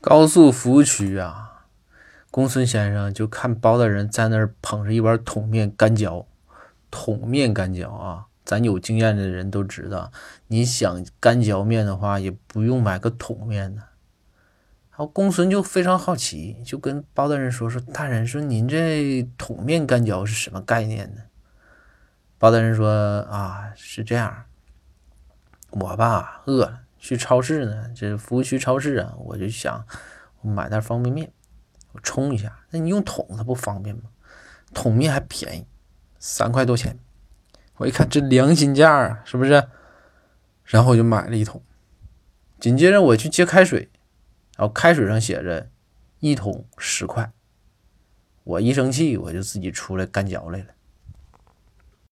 高速服务区啊，公孙先生就看包大人在那儿捧着一碗桶面干嚼，桶面干嚼啊，咱有经验的人都知道，你想干嚼面的话，也不用买个桶面呢。然后公孙就非常好奇，就跟包大人说：“说大人，说您这桶面干嚼是什么概念呢？”包大人说：“啊，是这样，我吧饿了，去超市呢，这服务区超市啊，我就想买袋方便面，我冲一下。那你用桶，它不方便吗？桶面还便宜，三块多钱。我一看这良心价啊，是不是？然后我就买了一桶。紧接着我去接开水。”然后开水上写着一桶十块，我一生气我就自己出来干嚼来了。